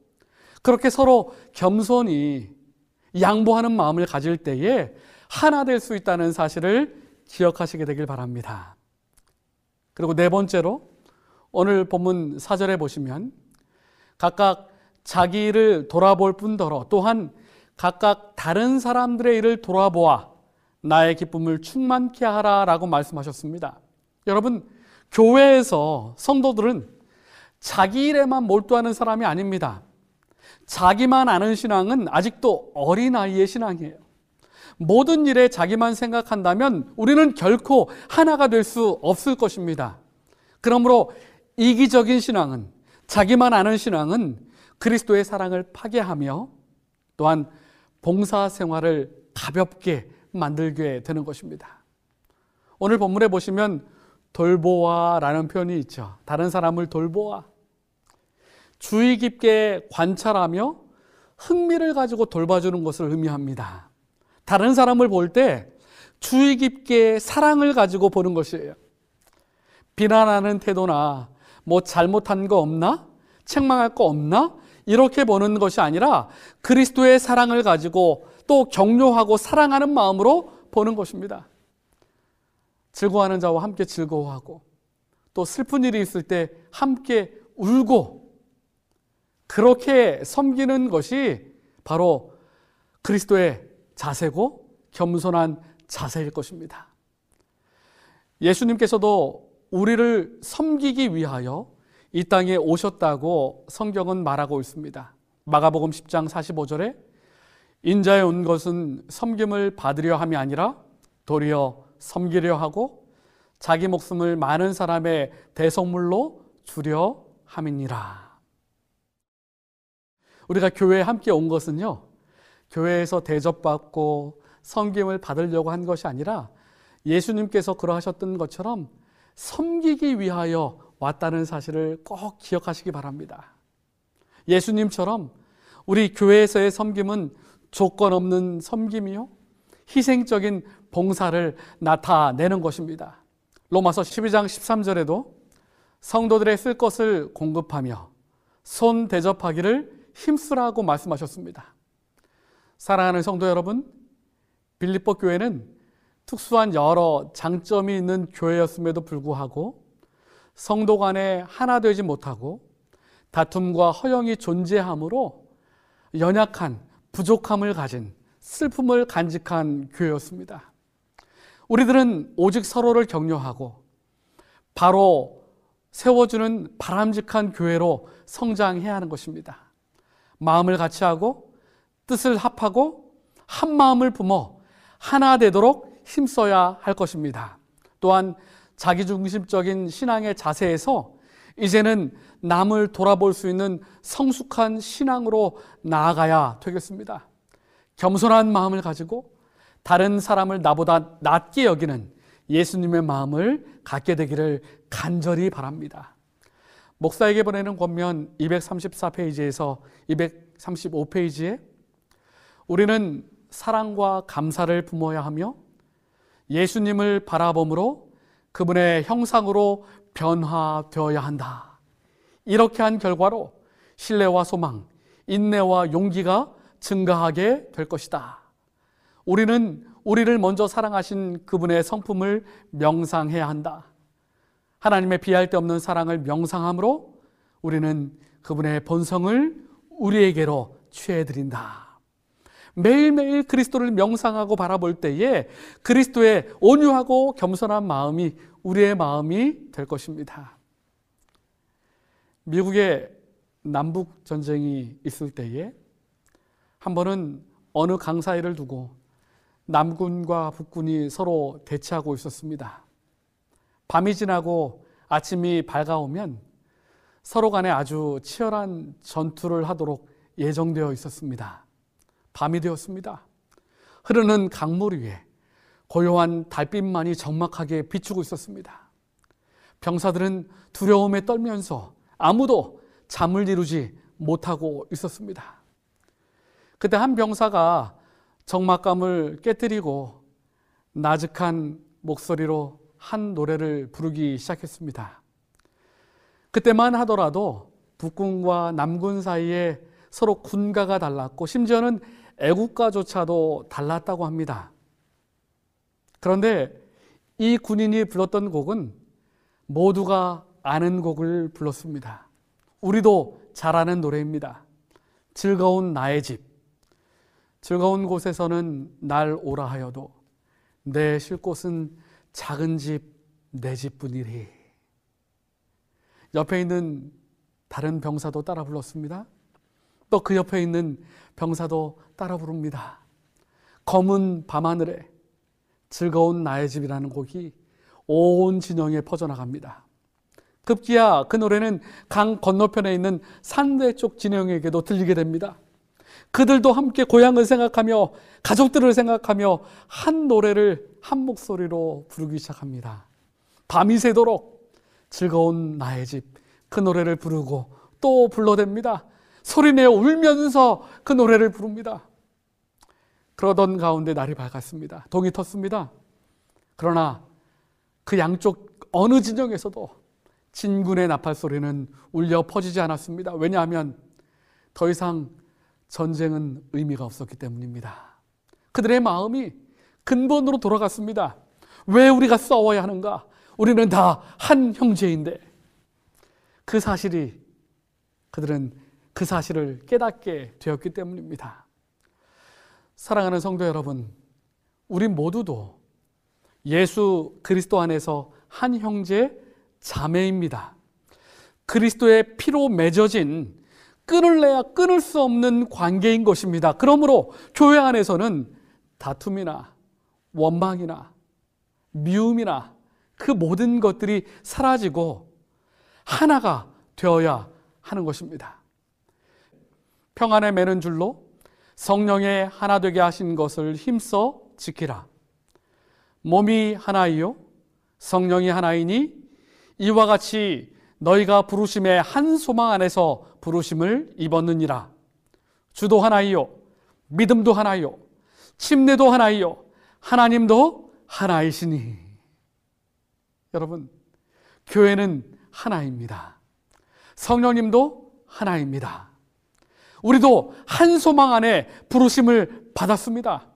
Speaker 2: 그렇게 서로 겸손히 양보하는 마음을 가질 때에 하나 될 수 있다는 사실을 기억하시게 되길 바랍니다. 그리고 네 번째로 오늘 본문 사절에 보시면 각각 자기를 돌아볼 뿐더러 또한 각각 다른 사람들의 일을 돌아보아 나의 기쁨을 충만케 하라 라고 말씀하셨습니다. 여러분, 교회에서 성도들은 자기 일에만 몰두하는 사람이 아닙니다. 자기만 아는 신앙은 아직도 어린아이의 신앙이에요. 모든 일에 자기만 생각한다면 우리는 결코 하나가 될 수 없을 것입니다. 그러므로 이기적인 신앙은 자기만 아는 신앙은 그리스도의 사랑을 파괴하며 또한 봉사 생활을 가볍게 만들게 되는 것입니다. 오늘 본문에 보시면 돌보아라는 표현이 있죠. 다른 사람을 돌보아. 주의 깊게 관찰하며 흥미를 가지고 돌봐주는 것을 의미합니다. 다른 사람을 볼 때 주의 깊게 사랑을 가지고 보는 것이에요. 비난하는 태도나 뭐 잘못한 거 없나? 책망할 거 없나? 이렇게 보는 것이 아니라 그리스도의 사랑을 가지고 또 격려하고 사랑하는 마음으로 보는 것입니다. 즐거워하는 자와 함께 즐거워하고 또 슬픈 일이 있을 때 함께 울고 그렇게 섬기는 것이 바로 그리스도의 자세고 겸손한 자세일 것입니다. 예수님께서도 우리를 섬기기 위하여 이 땅에 오셨다고 성경은 말하고 있습니다. 마가복음 10장 45절에 인자에 온 것은 섬김을 받으려 함이 아니라 도리어 섬기려 하고 자기 목숨을 많은 사람의 대성물로 주려 함이니라. 우리가 교회에 함께 온 것은요, 교회에서 대접받고 성김을 받으려고 한 것이 아니라 예수님께서 그러하셨던 것처럼 섬기기 위하여 왔다는 사실을 꼭 기억하시기 바랍니다. 예수님처럼 우리 교회에서의 섬김은 조건 없는 섬김이요, 희생적인 봉사를 나타내는 것입니다. 로마서 12장 13절에도 성도들의 쓸 것을 공급하며 손 대접하기를 힘쓰라고 말씀하셨습니다. 사랑하는 성도 여러분, 빌립보 교회는 특수한 여러 장점이 있는 교회였음에도 불구하고 성도 간에 하나 되지 못하고 다툼과 허영이 존재함으로 연약한 부족함을 가진 슬픔을 간직한 교회였습니다. 우리들은 오직 서로를 격려하고 바로 세워주는 바람직한 교회로 성장해야 하는 것입니다. 마음을 같이하고 뜻을 합하고 한 마음을 품어 하나 되도록 힘써야 할 것입니다. 또한 자기중심적인 신앙의 자세에서 이제는 남을 돌아볼 수 있는 성숙한 신앙으로 나아가야 되겠습니다. 겸손한 마음을 가지고 다른 사람을 나보다 낮게 여기는 예수님의 마음을 갖게 되기를 간절히 바랍니다. 목사에게 보내는 권면 234페이지에서 235페이지에 우리는 사랑과 감사를 품어야 하며 예수님을 바라봄으로 그분의 형상으로 변화되어야 한다. 이렇게 한 결과로 신뢰와 소망, 인내와 용기가 증가하게 될 것이다. 우리는 우리를 먼저 사랑하신 그분의 성품을 명상해야 한다. 하나님의 비할 데 없는 사랑을 명상함으로 우리는 그분의 본성을 우리에게로 취해 드린다. 매일매일 그리스도를 명상하고 바라볼 때에 그리스도의 온유하고 겸손한 마음이 우리의 마음이 될 것입니다. 미국의 남북 전쟁이 있을 때에 한 번은 어느 강사회를 두고 남군과 북군이 서로 대치하고 있었습니다. 밤이 지나고 아침이 밝아오면 서로 간에 아주 치열한 전투를 하도록 예정되어 있었습니다. 밤이 되었습니다. 흐르는 강물 위에 고요한 달빛만이 적막하게 비추고 있었습니다. 병사들은 두려움에 떨면서 아무도 잠을 이루지 못하고 있었습니다. 그때 한 병사가 적막감을 깨뜨리고 나직한 목소리로 한 노래를 부르기 시작했습니다. 그때만 하더라도 북군과 남군 사이에 서로 군가가 달랐고 심지어는 애국가조차도 달랐다고 합니다. 그런데 이 군인이 불렀던 곡은 모두가 아는 곡을 불렀습니다. 우리도 잘 아는 노래입니다. 즐거운 나의 집. 즐거운 곳에서는 날 오라 하여도 내 쉴 곳은 작은 집, 내 집뿐이리. 옆에 있는 다른 병사도 따라 불렀습니다. 또 그 옆에 있는 병사도 따라 부릅니다. 검은 밤하늘에 즐거운 나의 집이라는 곡이 온 진영에 퍼져나갑니다. 급기야 그 노래는 강 건너편에 있는 산대 쪽 진영에게도 들리게 됩니다. 그들도 함께 고향을 생각하며 가족들을 생각하며 한 노래를 한 목소리로 부르기 시작합니다. 밤이 새도록 즐거운 나의 집 그 노래를 부르고 또 불러댑니다. 소리내 울면서 그 노래를 부릅니다. 그러던 가운데 날이 밝았습니다. 동이 텄습니다. 그러나 그 양쪽 어느 진영에서도 진군의 나팔 소리는 울려 퍼지지 않았습니다. 왜냐하면 더 이상 전쟁은 의미가 없었기 때문입니다. 그들의 마음이 근본으로 돌아갔습니다. 왜 우리가 싸워야 하는가? 우리는 다 한 형제인데. 그 사실이 그들은 그 사실을 깨닫게 되었기 때문입니다. 사랑하는 성도 여러분, 우리 모두도 예수 그리스도 안에서 한 형제 자매입니다. 그리스도의 피로 맺어진 끊을래야 끊을 수 없는 관계인 것입니다. 그러므로 교회 안에서는 다툼이나 원망이나 미움이나 그 모든 것들이 사라지고 하나가 되어야 하는 것입니다. 평안에 매는 줄로 성령의 하나 되게 하신 것을 힘써 지키라. 몸이 하나이요 성령이 하나이니 이와 같이 너희가 부르심의 한 소망 안에서 부르심을 입었느니라. 주도 하나이요, 믿음도 하나이요, 침례도 하나이요, 하나님도 하나이시니. 여러분, 교회는 하나입니다. 성령님도 하나입니다. 우리도 한 소망 안에 부르심을 받았습니다.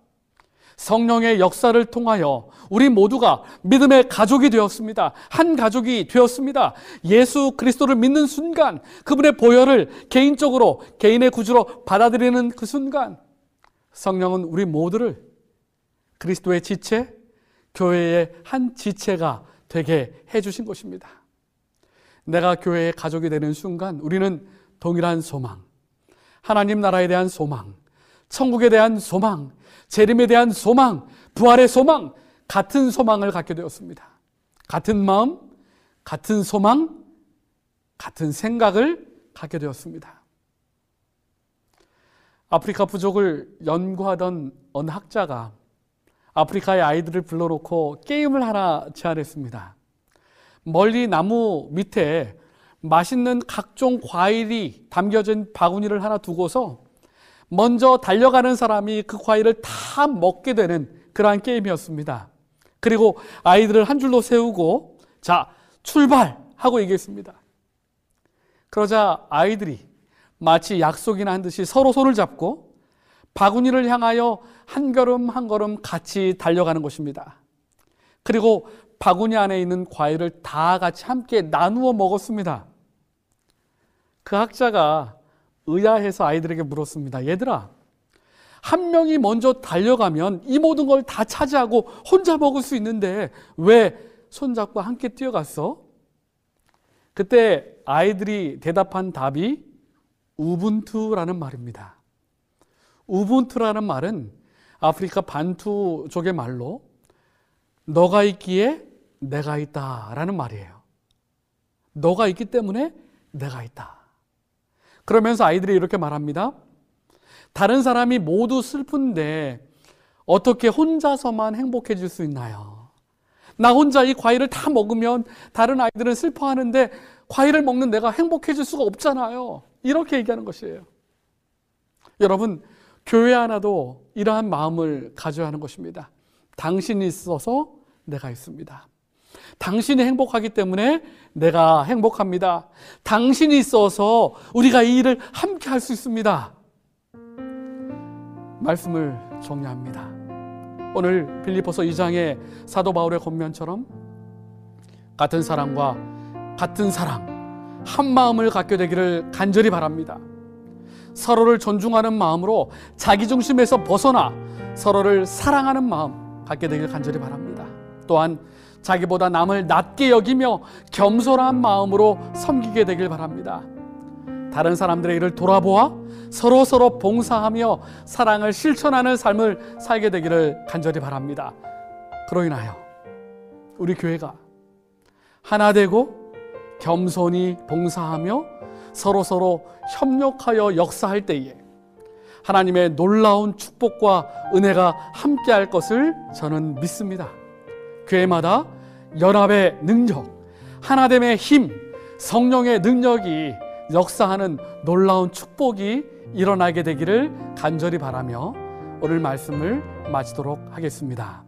Speaker 2: 성령의 역사를 통하여 우리 모두가 믿음의 가족이 되었습니다. 한 가족이 되었습니다. 예수 그리스도를 믿는 순간 그분의 보혈을 개인적으로 개인의 구주로 받아들이는 그 순간 성령은 우리 모두를 그리스도의 지체, 교회의 한 지체가 되게 해주신 것입니다. 내가 교회의 가족이 되는 순간 우리는 동일한 소망, 하나님 나라에 대한 소망, 천국에 대한 소망, 재림에 대한 소망, 부활의 소망, 같은 소망을 갖게 되었습니다. 같은 마음, 같은 소망, 같은 생각을 갖게 되었습니다. 아프리카 부족을 연구하던 어느 학자가 아프리카의 아이들을 불러놓고 게임을 하나 제안했습니다. 멀리 나무 밑에 맛있는 각종 과일이 담겨진 바구니를 하나 두고서 먼저 달려가는 사람이 그 과일을 다 먹게 되는 그러한 게임이었습니다. 그리고 아이들을 한 줄로 세우고 자, 출발! 하고 얘기했습니다. 그러자 아이들이 마치 약속이나 한 듯이 서로 손을 잡고 바구니를 향하여 한 걸음 한 걸음 같이 달려가는 것입니다. 그리고 바구니 안에 있는 과일을 다 같이 함께 나누어 먹었습니다. 그 학자가 의아해서 아이들에게 물었습니다. 얘들아, 한 명이 먼저 달려가면 이 모든 걸 다 차지하고 혼자 먹을 수 있는데 왜 손잡고 함께 뛰어갔어? 그때 아이들이 대답한 답이 우분투라는 말입니다. 우분투라는 말은 아프리카 반투족의 말로 너가 있기에 내가 있다 라는 말이에요. 너가 있기 때문에 내가 있다. 그러면서 아이들이 이렇게 말합니다. 다른 사람이 모두 슬픈데 어떻게 혼자서만 행복해질 수 있나요? 나 혼자 이 과일을 다 먹으면 다른 아이들은 슬퍼하는데 과일을 먹는 내가 행복해질 수가 없잖아요. 이렇게 얘기하는 것이에요. 여러분, 교회 하나도 이러한 마음을 가져야 하는 것입니다. 당신이 있어서 내가 있습니다. 당신이 행복하기 때문에 내가 행복합니다. 당신이 있어서 우리가 이 일을 함께 할 수 있습니다. 말씀을 정리합니다. 오늘 빌리포서 2장의 사도 바울의 권면처럼 같은 사랑과 같은 사랑, 한 마음을 갖게 되기를 간절히 바랍니다. 서로를 존중하는 마음으로 자기중심에서 벗어나 서로를 사랑하는 마음 갖게 되길 간절히 바랍니다. 또한 자기보다 남을 낮게 여기며 겸손한 마음으로 섬기게 되길 바랍니다. 다른 사람들의 일을 돌아보아 서로 서로 봉사하며 사랑을 실천하는 삶을 살게 되기를 간절히 바랍니다. 그로 인하여 우리 교회가 하나 되고 겸손히 봉사하며 서로 서로 협력하여 역사할 때에 하나님의 놀라운 축복과 은혜가 함께할 것을 저는 믿습니다. 교회마다 연합의 능력, 하나됨의 힘, 성령의 능력이 역사하는 놀라운 축복이 일어나게 되기를 간절히 바라며 오늘 말씀을 마치도록 하겠습니다.